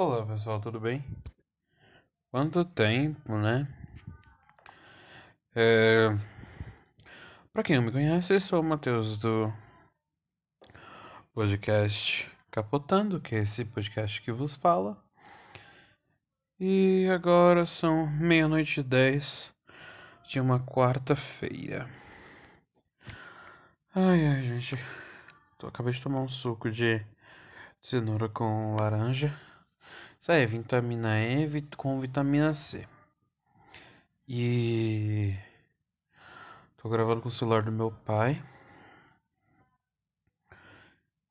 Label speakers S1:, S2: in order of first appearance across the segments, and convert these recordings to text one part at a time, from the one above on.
S1: Olá pessoal, tudo bem? Quanto tempo, né? É... Pra quem não me conhece, eu sou o Matheus do podcast Capotando, que é esse podcast que vos fala. E agora são meia-noite e dez de uma quarta-feira. Ai, ai, gente. Tô, acabei de tomar um suco de cenoura com laranja. Isso aí, vitamina E com vitamina C. E tô gravando com o celular do meu pai.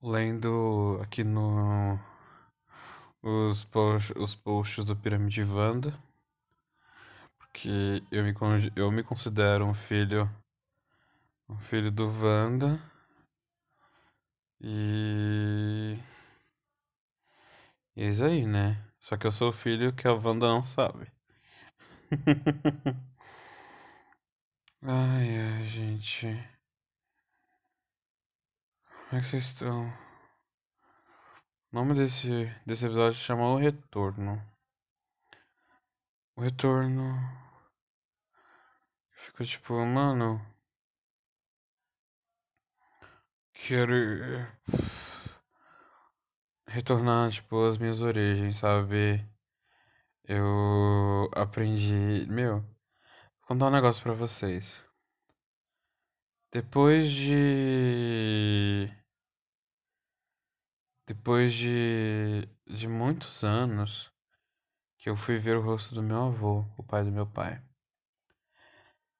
S1: Lendo aqui no os, post, os posts do Pirâmide Wanda. Porque eu me, eu me considero um filho um filho do Wanda. E e é isso aí, né? Só que eu sou o filho que a Wanda não sabe. ai, ai, gente. Como é que vocês estão? O nome desse, desse episódio chama O Retorno. O Retorno. Fico tipo, mano. Quero retornar, tipo, às minhas origens, sabe? Eu aprendi. Meu, vou contar um negócio pra vocês. Depois de. Depois de. de muitos anos que eu fui ver o rosto do meu avô, o pai do meu pai.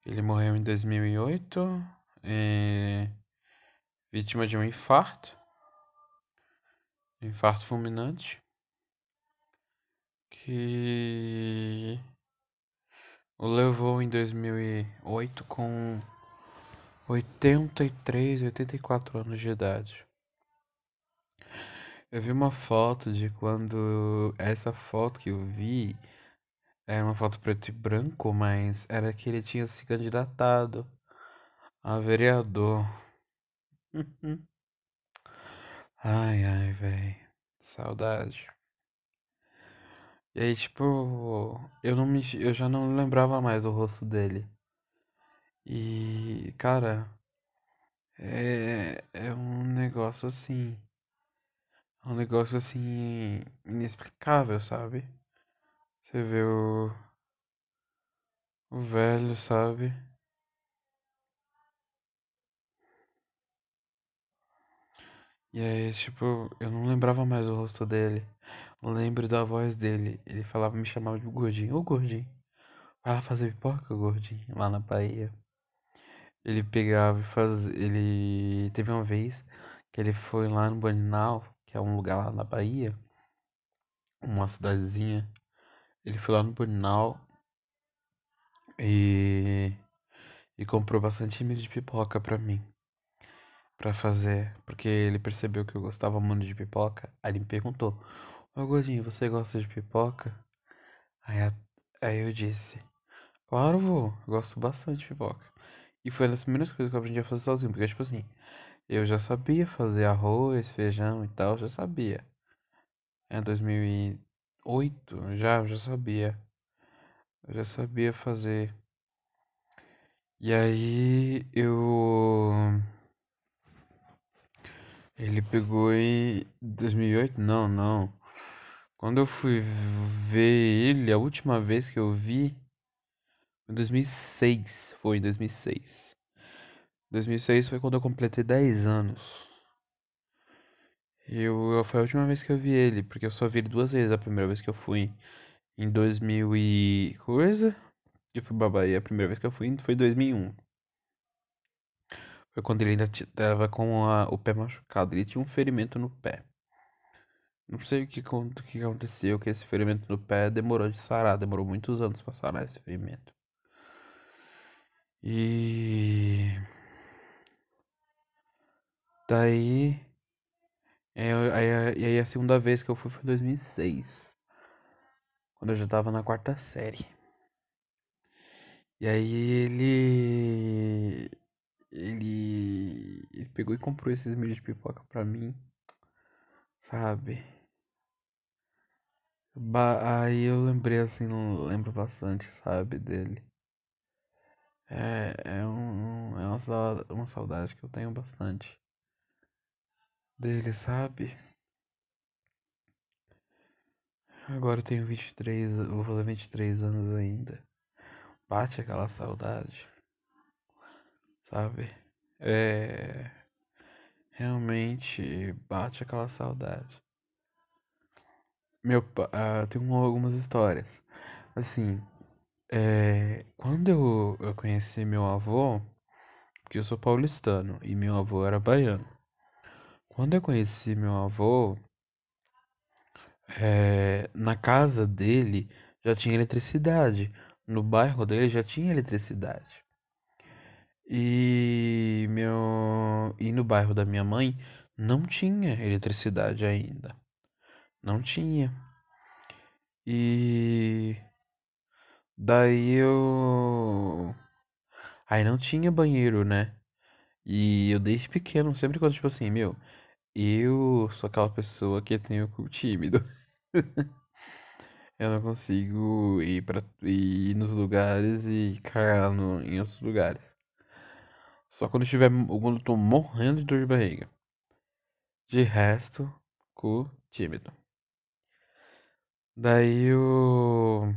S1: Ele morreu em 2008, e... vítima de um infarto infarto fulminante que o levou em 2008 com 83, 84 anos de idade. Eu vi uma foto de quando essa foto que eu vi era uma foto preto e branco, mas era que ele tinha se candidatado a vereador. Ai, ai, velho. Saudade. E aí, tipo, eu não me, eu já não lembrava mais o rosto dele. E, cara, é, é um negócio assim, é um negócio assim inexplicável, sabe? Você vê o, o velho, sabe? E aí, tipo, eu não lembrava mais o rosto dele. Eu lembro da voz dele. Ele falava, me chamava de gordinho. Ô gordinho, vai lá fazer pipoca, gordinho, lá na Bahia. Ele pegava e fazia. Ele teve uma vez que ele foi lá no Boninal, que é um lugar lá na Bahia, uma cidadezinha. Ele foi lá no Boninal e. e comprou bastante milho de pipoca pra mim para fazer, porque ele percebeu que eu gostava muito de pipoca. Aí ele me perguntou: Ô gordinho, você gosta de pipoca? Aí, aí eu disse: Claro, vô, gosto bastante de pipoca. E foi uma das primeiras coisas que eu aprendi a fazer sozinho, porque, tipo assim, eu já sabia fazer arroz, feijão e tal, já sabia. É 2008, já, já sabia. Eu já sabia fazer. E aí eu ele pegou em 2008? Não, não. Quando eu fui ver ele, a última vez que eu vi, em 2006. Foi em 2006. 2006 foi quando eu completei 10 anos. Eu, foi a última vez que eu vi ele, porque eu só vi ele duas vezes. A primeira vez que eu fui em 2000 e coisa, que fui pra Bahia. A primeira vez que eu fui foi em 2001. Foi quando ele ainda tava com a, o pé machucado. Ele tinha um ferimento no pé. Não sei o que, o que aconteceu, que esse ferimento no pé demorou de sarar. Demorou muitos anos pra sarar esse ferimento. E... Daí... É, aí, aí a segunda vez que eu fui foi em 2006. Quando eu já tava na quarta série. E aí ele ele, ele pegou e comprou esses milhos de pipoca pra mim, sabe? Ba aí eu lembrei assim, lembro bastante, sabe, dele. É, é, um, é uma, saudade, uma saudade que eu tenho bastante dele, sabe? Agora eu tenho 23, vou fazer 23 anos ainda. Bate aquela saudade, sabe? É. Realmente bate aquela saudade. Meu. Ah, tenho algumas histórias. Assim, é, quando eu, eu conheci meu avô, porque eu sou paulistano e meu avô era baiano. Quando eu conheci meu avô, é, na casa dele já tinha eletricidade. No bairro dele já tinha eletricidade. E meu e no bairro da minha mãe não tinha eletricidade ainda. Não tinha. E daí eu aí não tinha banheiro, né? E eu desde pequeno, sempre quando tipo assim, meu, eu sou aquela pessoa que tem o cu tímido. Eu não consigo ir para ir nos lugares e cagar no, em outros lugares. Só quando estiver quando eu tô morrendo de dor de barriga. De resto, cu tímido. Daí eu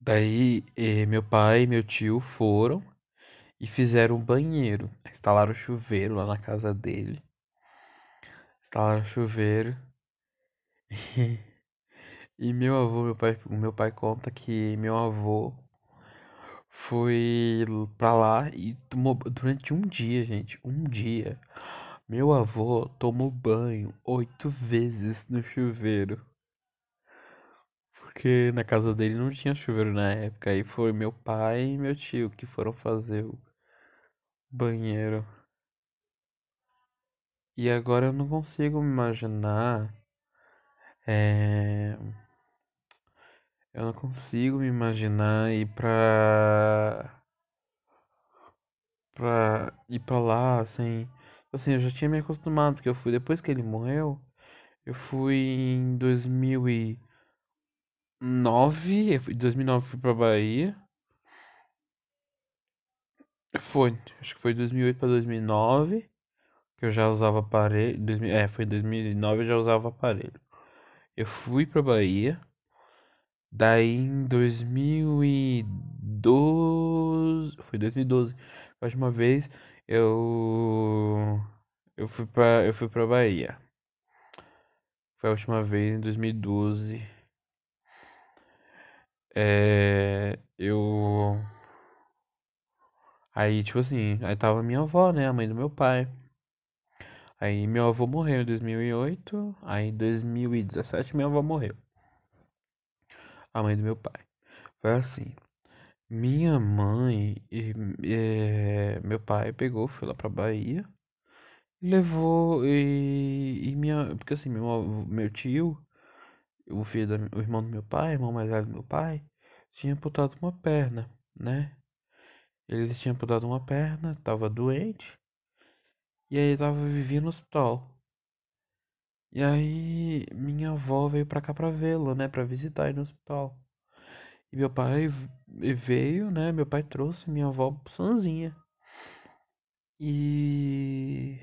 S1: Daí eh, meu pai e meu tio foram e fizeram um banheiro. Instalaram chuveiro lá na casa dele. Instalaram chuveiro. E meu avô, meu pai, o meu pai conta que meu avô foi pra lá e tomou durante um dia, gente, um dia. Meu avô tomou banho oito vezes no chuveiro. Porque na casa dele não tinha chuveiro na época. Aí foi meu pai e meu tio que foram fazer o banheiro. E agora eu não consigo me imaginar. É... Eu não consigo me imaginar ir pra. pra ir pra lá, assim. Assim, eu já tinha me acostumado, porque eu fui depois que ele morreu. Eu fui em 2009. Eu fui, em 2009 fui pra Bahia. Foi, acho que foi 2008 pra 2009 que eu já usava aparelho. 2000, é, foi em 2009 eu já usava aparelho. Eu fui pra Bahia. Daí em 2012. Foi 2012. A última vez eu. Eu fui pra, eu fui pra Bahia. Foi a última vez em 2012. É. Eu. Aí, tipo assim, aí tava minha avó, né? A mãe do meu pai. Aí meu avô morreu em 2008. Aí em 2017 minha avó morreu. A mãe do meu pai. Foi assim. Minha mãe e, e meu pai pegou, foi lá pra Bahia. Levou e, e minha. Porque assim, meu, meu tio, o filho da, o irmão do meu pai, irmão mais velho do meu pai, tinha amputado uma perna, né? Ele tinha amputado uma perna, tava doente. E aí tava vivendo no hospital. E aí minha avó veio pra cá pra vê-lo, né? Pra visitar ele no hospital. E meu pai veio, né? Meu pai trouxe minha avó sozinha. E.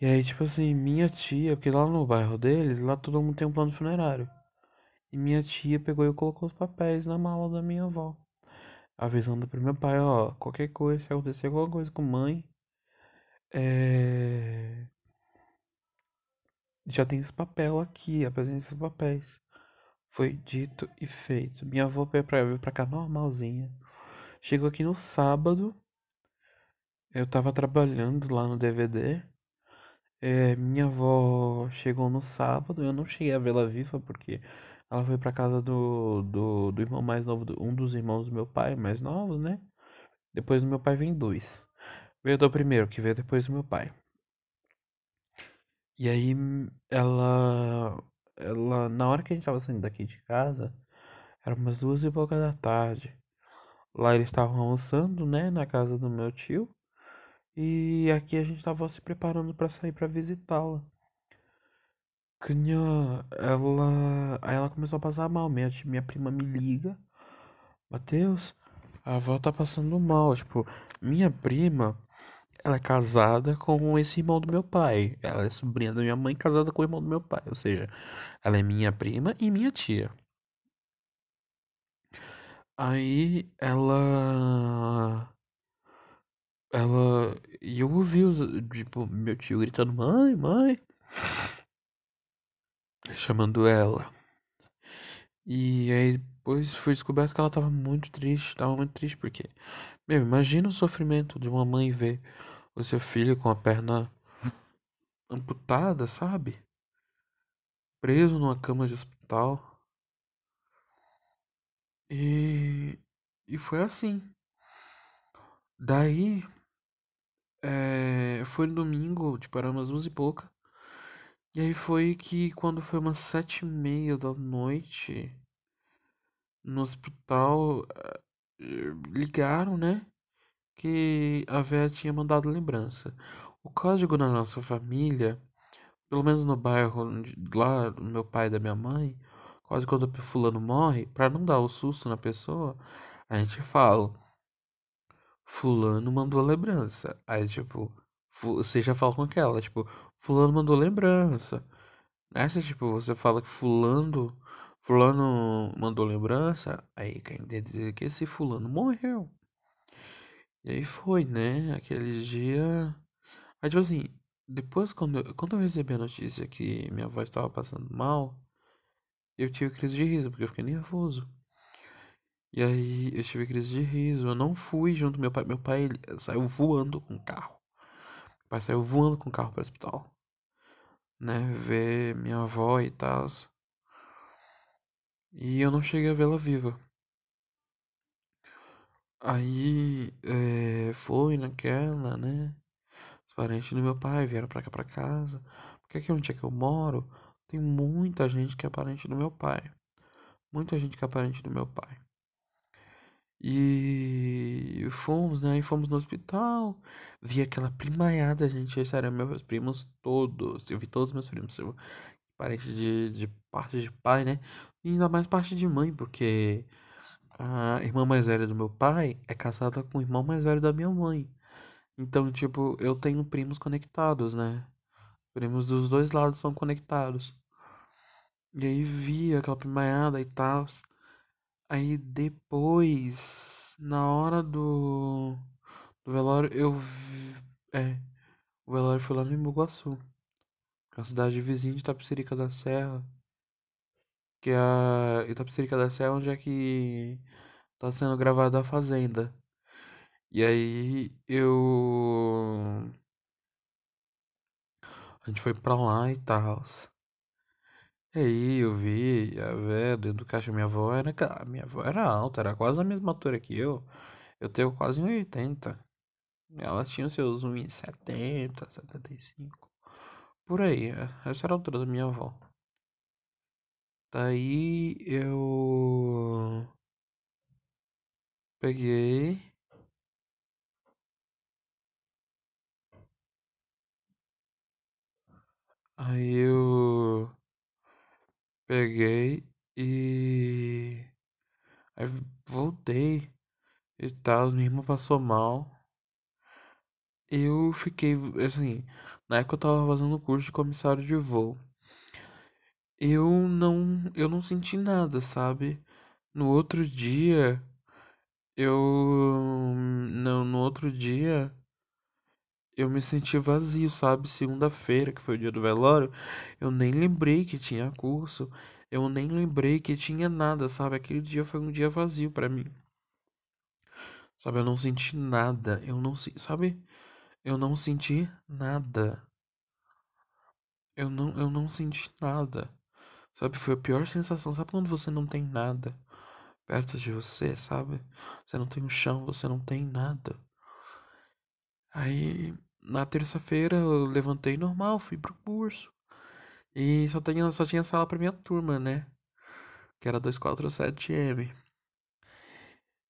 S1: E aí, tipo assim, minha tia, porque lá no bairro deles, lá todo mundo tem um plano funerário. E minha tia pegou e colocou os papéis na mala da minha avó. Avisando pro meu pai, ó, qualquer coisa, se acontecer alguma coisa com mãe, é... Já tem esse papel aqui, apresenta esses papéis. Foi dito e feito. Minha avó veio pra, veio pra cá normalzinha. Chegou aqui no sábado. Eu tava trabalhando lá no DVD. É, minha avó chegou no sábado. Eu não cheguei a vê-la viva porque ela foi pra casa do, do, do irmão mais novo, um dos irmãos do meu pai, mais novos, né? Depois do meu pai vem dois. Veio do primeiro, que veio depois do meu pai. E aí ela ela na hora que a gente tava saindo daqui de casa, era umas duas e pouca da tarde. Lá eles estavam almoçando, né, na casa do meu tio. E aqui a gente tava se preparando para sair para visitá-la. Canhã, ela. Aí ela começou a passar mal. Minha, minha prima me liga. Matheus, a avó tá passando mal. Tipo, minha prima, ela é casada com esse irmão do meu pai. Ela é sobrinha da minha mãe, casada com o irmão do meu pai. Ou seja, ela é minha prima e minha tia. Aí ela. Ela. E eu ouvi os, tipo, meu tio gritando: Mãe, mãe. Chamando ela. E aí depois foi descoberto que ela tava muito triste. Tava muito triste porque. Meu, imagina o sofrimento de uma mãe ver o seu filho com a perna amputada, sabe? Preso numa cama de hospital. E, e foi assim. Daí, é, foi no domingo, tipo, era umas duas e pouca. E aí foi que quando foi umas sete e meia da noite, no hospital, eh, ligaram, né? Que a véia tinha mandado lembrança. O código da nossa família, pelo menos no bairro lá do meu pai e da minha mãe, quase quando o fulano morre, para não dar o susto na pessoa, a gente fala: Fulano mandou lembrança. Aí, tipo, você já fala com aquela, tipo, Fulano mandou lembrança. Nessa, tipo, você fala que Fulano, Fulano mandou lembrança, aí quer dizer que esse Fulano morreu. E aí foi, né? Aquele dia. Aí, tipo assim, depois, quando eu, quando eu recebi a notícia que minha avó estava passando mal eu tive crise de riso, porque eu fiquei nervoso. E aí eu tive crise de riso. Eu não fui junto meu pai. Meu pai saiu voando com o carro. Meu pai saiu voando com o carro para o hospital. Né? Ver minha avó e tal. E eu não cheguei a vê-la viva. Aí é, foi naquela, né? Os parentes do meu pai vieram pra cá pra casa. Porque aqui onde é que eu moro, tem muita gente que é parente do meu pai. Muita gente que é parente do meu pai. E fomos, né? E fomos no hospital. Vi aquela primaiada, gente. Esses eram meus primos todos. Eu vi todos meus primos. Eu, parente de, de parte de pai, né? E ainda mais parte de mãe, porque a irmã mais velha do meu pai é casada com o irmão mais velho da minha mãe. Então, tipo, eu tenho primos conectados, né? Primos dos dois lados são conectados. E aí via aquela primaiada e tal. Aí depois, na hora do, do velório, eu vi. É, o velório foi lá no Imbuguaçu, é a cidade vizinha de Itapecerica da Serra. Que é a Itapecerica da Serra onde é que tá sendo gravada a Fazenda. E aí eu a gente foi pra lá e tal. E aí eu vi a véia dentro do caixa. Minha avó era. Minha avó era alta, era quase a mesma altura que eu. Eu tenho quase 1,80. Ela tinha os seus 1,70, 75. Por aí, é, essa era a altura da minha avó. Daí eu. Peguei. Aí eu peguei e aí voltei e tal, minha irmã passou mal. Eu fiquei assim, na época eu tava fazendo curso de comissário de voo. Eu não, eu não senti nada, sabe? No outro dia, eu não, no outro dia eu me senti vazio, sabe? Segunda-feira, que foi o dia do velório, eu nem lembrei que tinha curso, eu nem lembrei que tinha nada, sabe? Aquele dia foi um dia vazio para mim. Sabe, eu não senti nada, eu não, sabe? Eu não senti nada. Eu não, eu não senti nada. Sabe, foi a pior sensação. Sabe quando você não tem nada perto de você, sabe? Você não tem um chão, você não tem nada. Aí na terça-feira eu levantei normal, fui pro curso. E só tinha, só tinha sala pra minha turma, né? Que era 247M.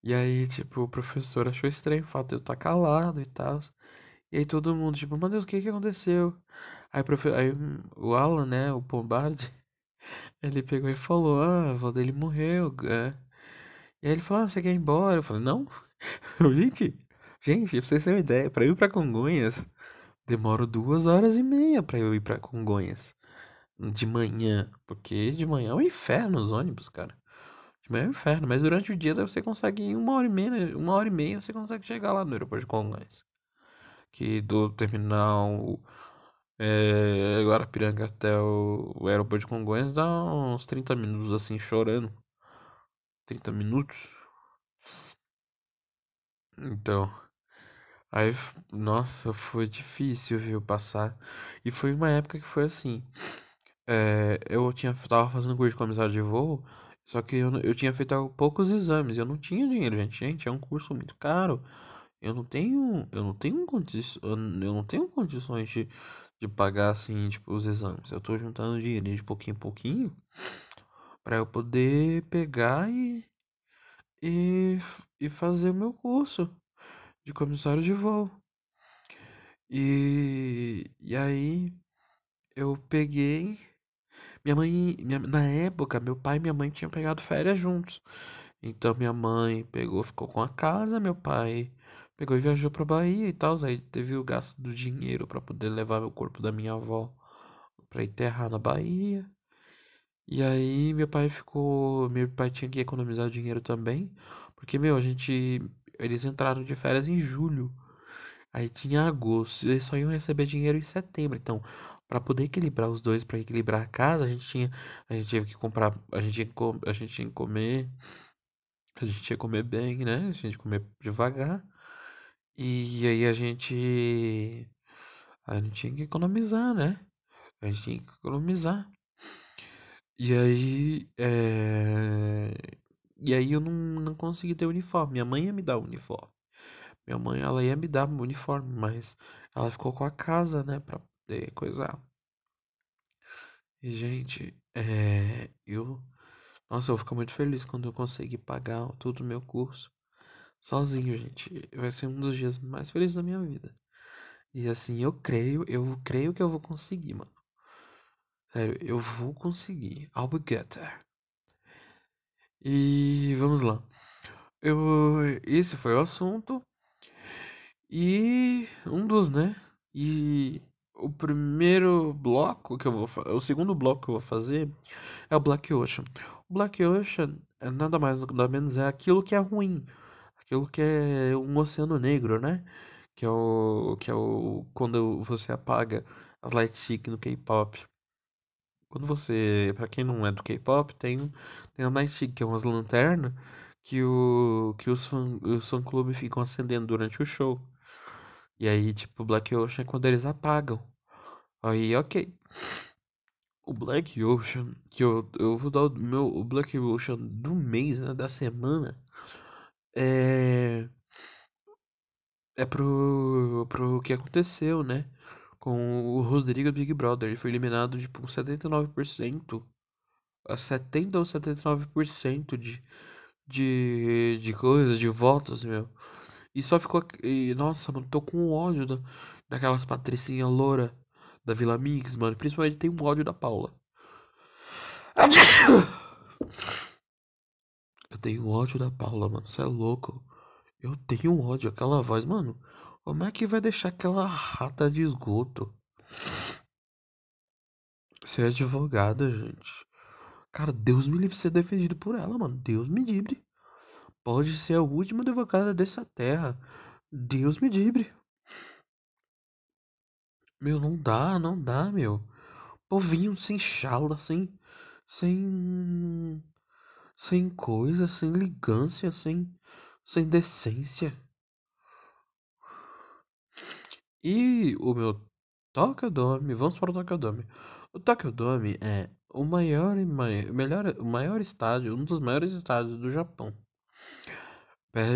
S1: E aí, tipo, o professor achou estranho o fato de eu estar calado e tal. E aí todo mundo, tipo, meu Deus, o que que aconteceu? Aí, profe... aí o Alan, né, o Pombardi, ele pegou e falou, ah, a avó dele morreu, é. E aí ele falou, ah, você quer ir embora? Eu falei, não. gente, gente, pra vocês terem uma ideia, pra eu ir pra Congonhas, demoro duas horas e meia pra eu ir pra Congonhas. De manhã, porque de manhã é um inferno os ônibus, cara. De manhã é um inferno, mas durante o dia você consegue em uma hora e meia, uma hora e meia você consegue chegar lá no aeroporto de Congonhas. Que do terminal é, Guarapiranga até o, o aeroporto de Congonhas dá uns 30 minutos assim, chorando. 30 minutos. Então, aí, nossa, foi difícil, viu, passar. E foi uma época que foi assim. É, eu tinha, tava fazendo curso de comissário de voo, só que eu, eu tinha feito poucos exames. Eu não tinha dinheiro, gente. Gente, é um curso muito caro. Eu não tenho, eu não tenho condições, eu não tenho condições de, de pagar assim, tipo, os exames. Eu tô juntando dinheiro de pouquinho em pouquinho para eu poder pegar e, e e fazer meu curso de comissário de voo. E e aí eu peguei minha mãe, minha, na época, meu pai e minha mãe tinham pegado férias juntos. Então minha mãe pegou, ficou com a casa, meu pai pegou e viajou pra Bahia e tal. Aí teve o gasto do dinheiro para poder levar o corpo da minha avó para enterrar na Bahia. E aí meu pai ficou, meu pai tinha que economizar dinheiro também, porque meu, a gente eles entraram de férias em julho. Aí tinha agosto, eles só iam receber dinheiro em setembro. Então, para poder equilibrar os dois, para equilibrar a casa, a gente tinha, a gente teve que comprar, a gente tinha, a gente tinha que comer, a gente tinha que comer bem, né? A gente que comer devagar. E aí a gente a gente tinha que economizar, né? A gente tinha que economizar. E aí, é... E aí eu não, não consegui ter uniforme. Minha mãe ia me dar o uniforme. Minha mãe, ela ia me dar o uniforme, mas ela ficou com a casa, né, pra poder coisar. E, gente, é... Eu... Nossa, eu ficar muito feliz quando eu conseguir pagar todo o meu curso. Sozinho, gente. Vai ser um dos dias mais felizes da minha vida. E assim, eu creio, eu creio que eu vou conseguir, mano. Sério, eu vou conseguir. I'll be get there. E vamos lá. Eu, esse foi o assunto. E um dos, né? E o primeiro bloco que eu vou o segundo bloco que eu vou fazer é o Black Ocean. O Black Ocean é nada mais nada menos é aquilo que é ruim, aquilo que é um oceano negro, né? Que é o que é o quando você apaga as light stick no K-pop. Quando você, para quem não é do K-pop, tem tem a Night Chic, que é umas lanternas que o que os fã, os fã clube ficam acendendo durante o show. E aí, tipo, Black Ocean é quando eles apagam. Aí, OK. O Black Ocean, que eu, eu vou dar o meu o Black Ocean do mês, né, da semana, é é pro pro que aconteceu, né? com o Rodrigo Big Brother. Ele foi eliminado tipo, com 79%. A 70 ou 79% de, de, de coisas, de votos, meu. E só ficou. E, nossa, mano, tô com ódio da, daquelas patricinhas loura da Vila Mix, mano. Principalmente tem um ódio da Paula. Eu tenho ódio da Paula, mano. Você é louco. Eu tenho ódio. Aquela voz, mano. Como é que vai deixar aquela rata de esgoto ser advogada, gente? Cara, Deus me livre de ser defendido por ela, mano. Deus me livre. Pode ser a última advogada dessa terra. Deus me livre. Meu, não dá, não dá, meu. Povinho sem chala, sem. Sem. Sem coisa, sem ligância, sem. Sem decência. E o meu Tokyo-Dome, vamos para o Tokyo-Dome. O Tokyo-Dome é o maior e mai- melhor, o maior estádio, um dos maiores estádios do Japão.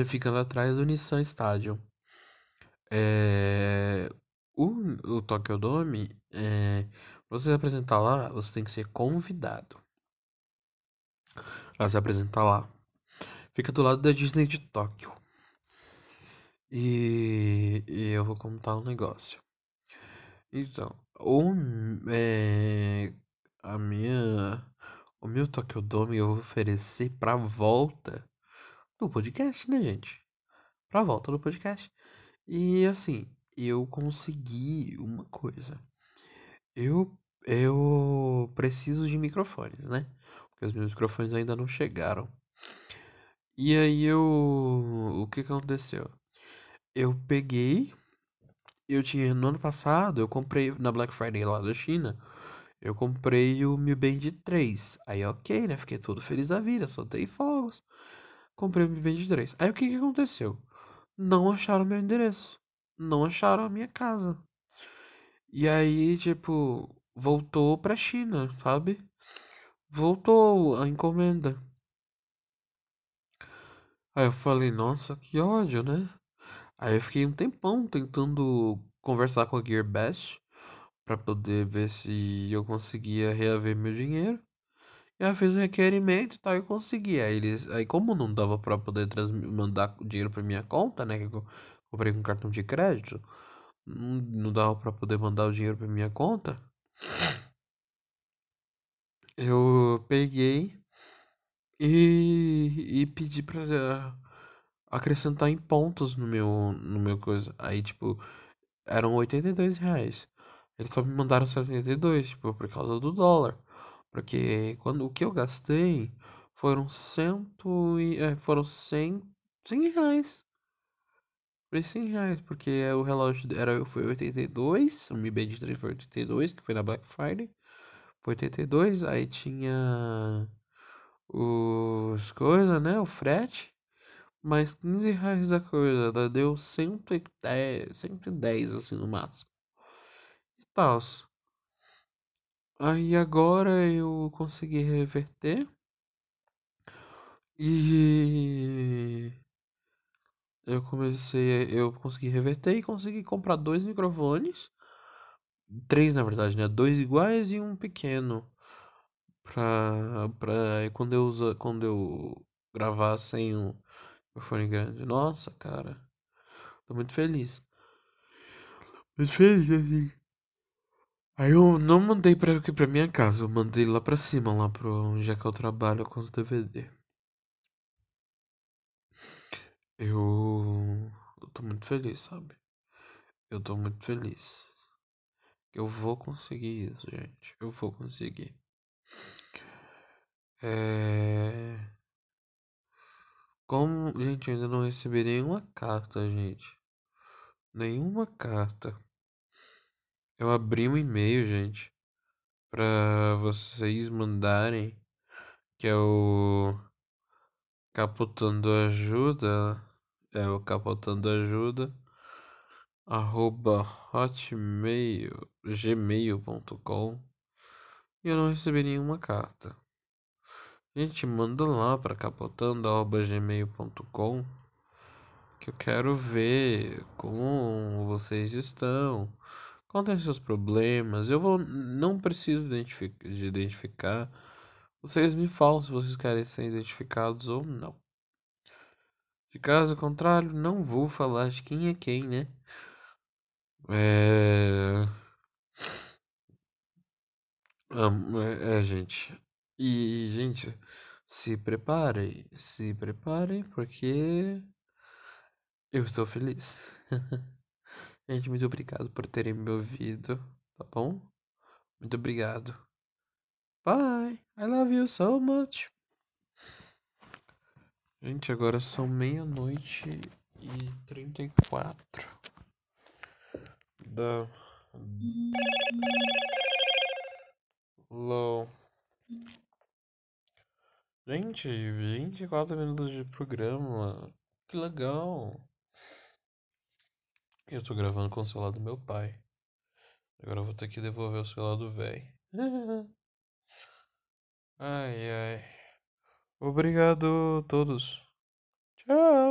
S1: Ficando atrás do Nissan Stadium. É, o, o Tokyo Dome, é, você se apresentar lá, você tem que ser convidado a se apresentar lá. Fica do lado da Disney de Tóquio. E, e eu vou contar um negócio. Então, o, é, a minha, o meu Tokyo eu vou oferecer pra volta do podcast, né, gente? Pra volta do podcast. E assim, eu consegui uma coisa. Eu, eu preciso de microfones, né? Porque os meus microfones ainda não chegaram. E aí eu. O que aconteceu? Eu peguei. Eu tinha. No ano passado, eu comprei na Black Friday lá da China. Eu comprei o Mi Band 3. Aí, ok, né? Fiquei todo feliz da vida, soltei fogos. Comprei o Mi Band 3. Aí o que que aconteceu? Não acharam meu endereço. Não acharam a minha casa. E aí, tipo, voltou pra China, sabe? Voltou a encomenda. Aí eu falei, nossa, que ódio, né? Aí eu fiquei um tempão tentando conversar com a Gearbest para poder ver se eu conseguia reaver meu dinheiro. E ela fez um requerimento e tal, eu consegui. Aí eles, aí como não dava para poder mandar dinheiro para minha conta, né, que eu comprei com cartão de crédito, não, não dava para poder mandar o dinheiro para minha conta. Eu peguei e, e pedi pra acrescentar em pontos no meu, no meu coisa. Aí, tipo, eram 82 reais. Eles só me mandaram 72, tipo, por causa do dólar. Porque quando o que eu gastei foram cento e, é, foram 100, 100 reais. Foi 100 reais, porque o relógio era, foi 82, o Mi Band 3 foi 82, que foi na Black Friday. Foi 82, aí tinha os coisas, né? O frete. Mais 15 reais da coisa. Deu 110, 110 assim no máximo. E tal. Aí agora eu consegui reverter. E eu comecei, eu consegui reverter e consegui comprar dois microfones. Três, na verdade, né? Dois iguais e um pequeno. Pra, pra quando eu usa, quando eu gravar sem o microfone grande. Nossa, cara. Tô muito feliz. Muito feliz, assim. Aí eu não mandei pra, aqui minha casa, eu mandei lá pra cima, lá pro onde é que eu trabalho com os DVD. Eu, eu tô muito feliz, sabe? Eu tô muito feliz. Eu vou conseguir isso, gente. Eu vou conseguir. É... Como, gente, eu ainda não recebi nenhuma carta, gente. Nenhuma carta. Eu abri um e-mail, gente, para vocês mandarem, que é o Capotando Ajuda, é o Capotando Ajuda, arroba hotmail, gmail.com e eu não recebi nenhuma carta. Gente, manda lá para capotando.gmail.com que eu quero ver como vocês estão, contem seus problemas. Eu vou, não preciso identificar, de identificar. Vocês me falam se vocês querem ser identificados ou não. De caso contrário, não vou falar de quem é quem, né? É. É, é, gente. E, gente, se preparem, se preparem, porque eu estou feliz. Gente, muito obrigado por terem me ouvido, tá bom? Muito obrigado. Bye. I love you so much. Gente, agora são meia-noite e trinta e quatro da Low. Gente, 24 minutos de programa. Que legal. Eu tô gravando com o celular do meu pai. Agora eu vou ter que devolver o celular do velho. ai, ai. Obrigado a todos. Tchau.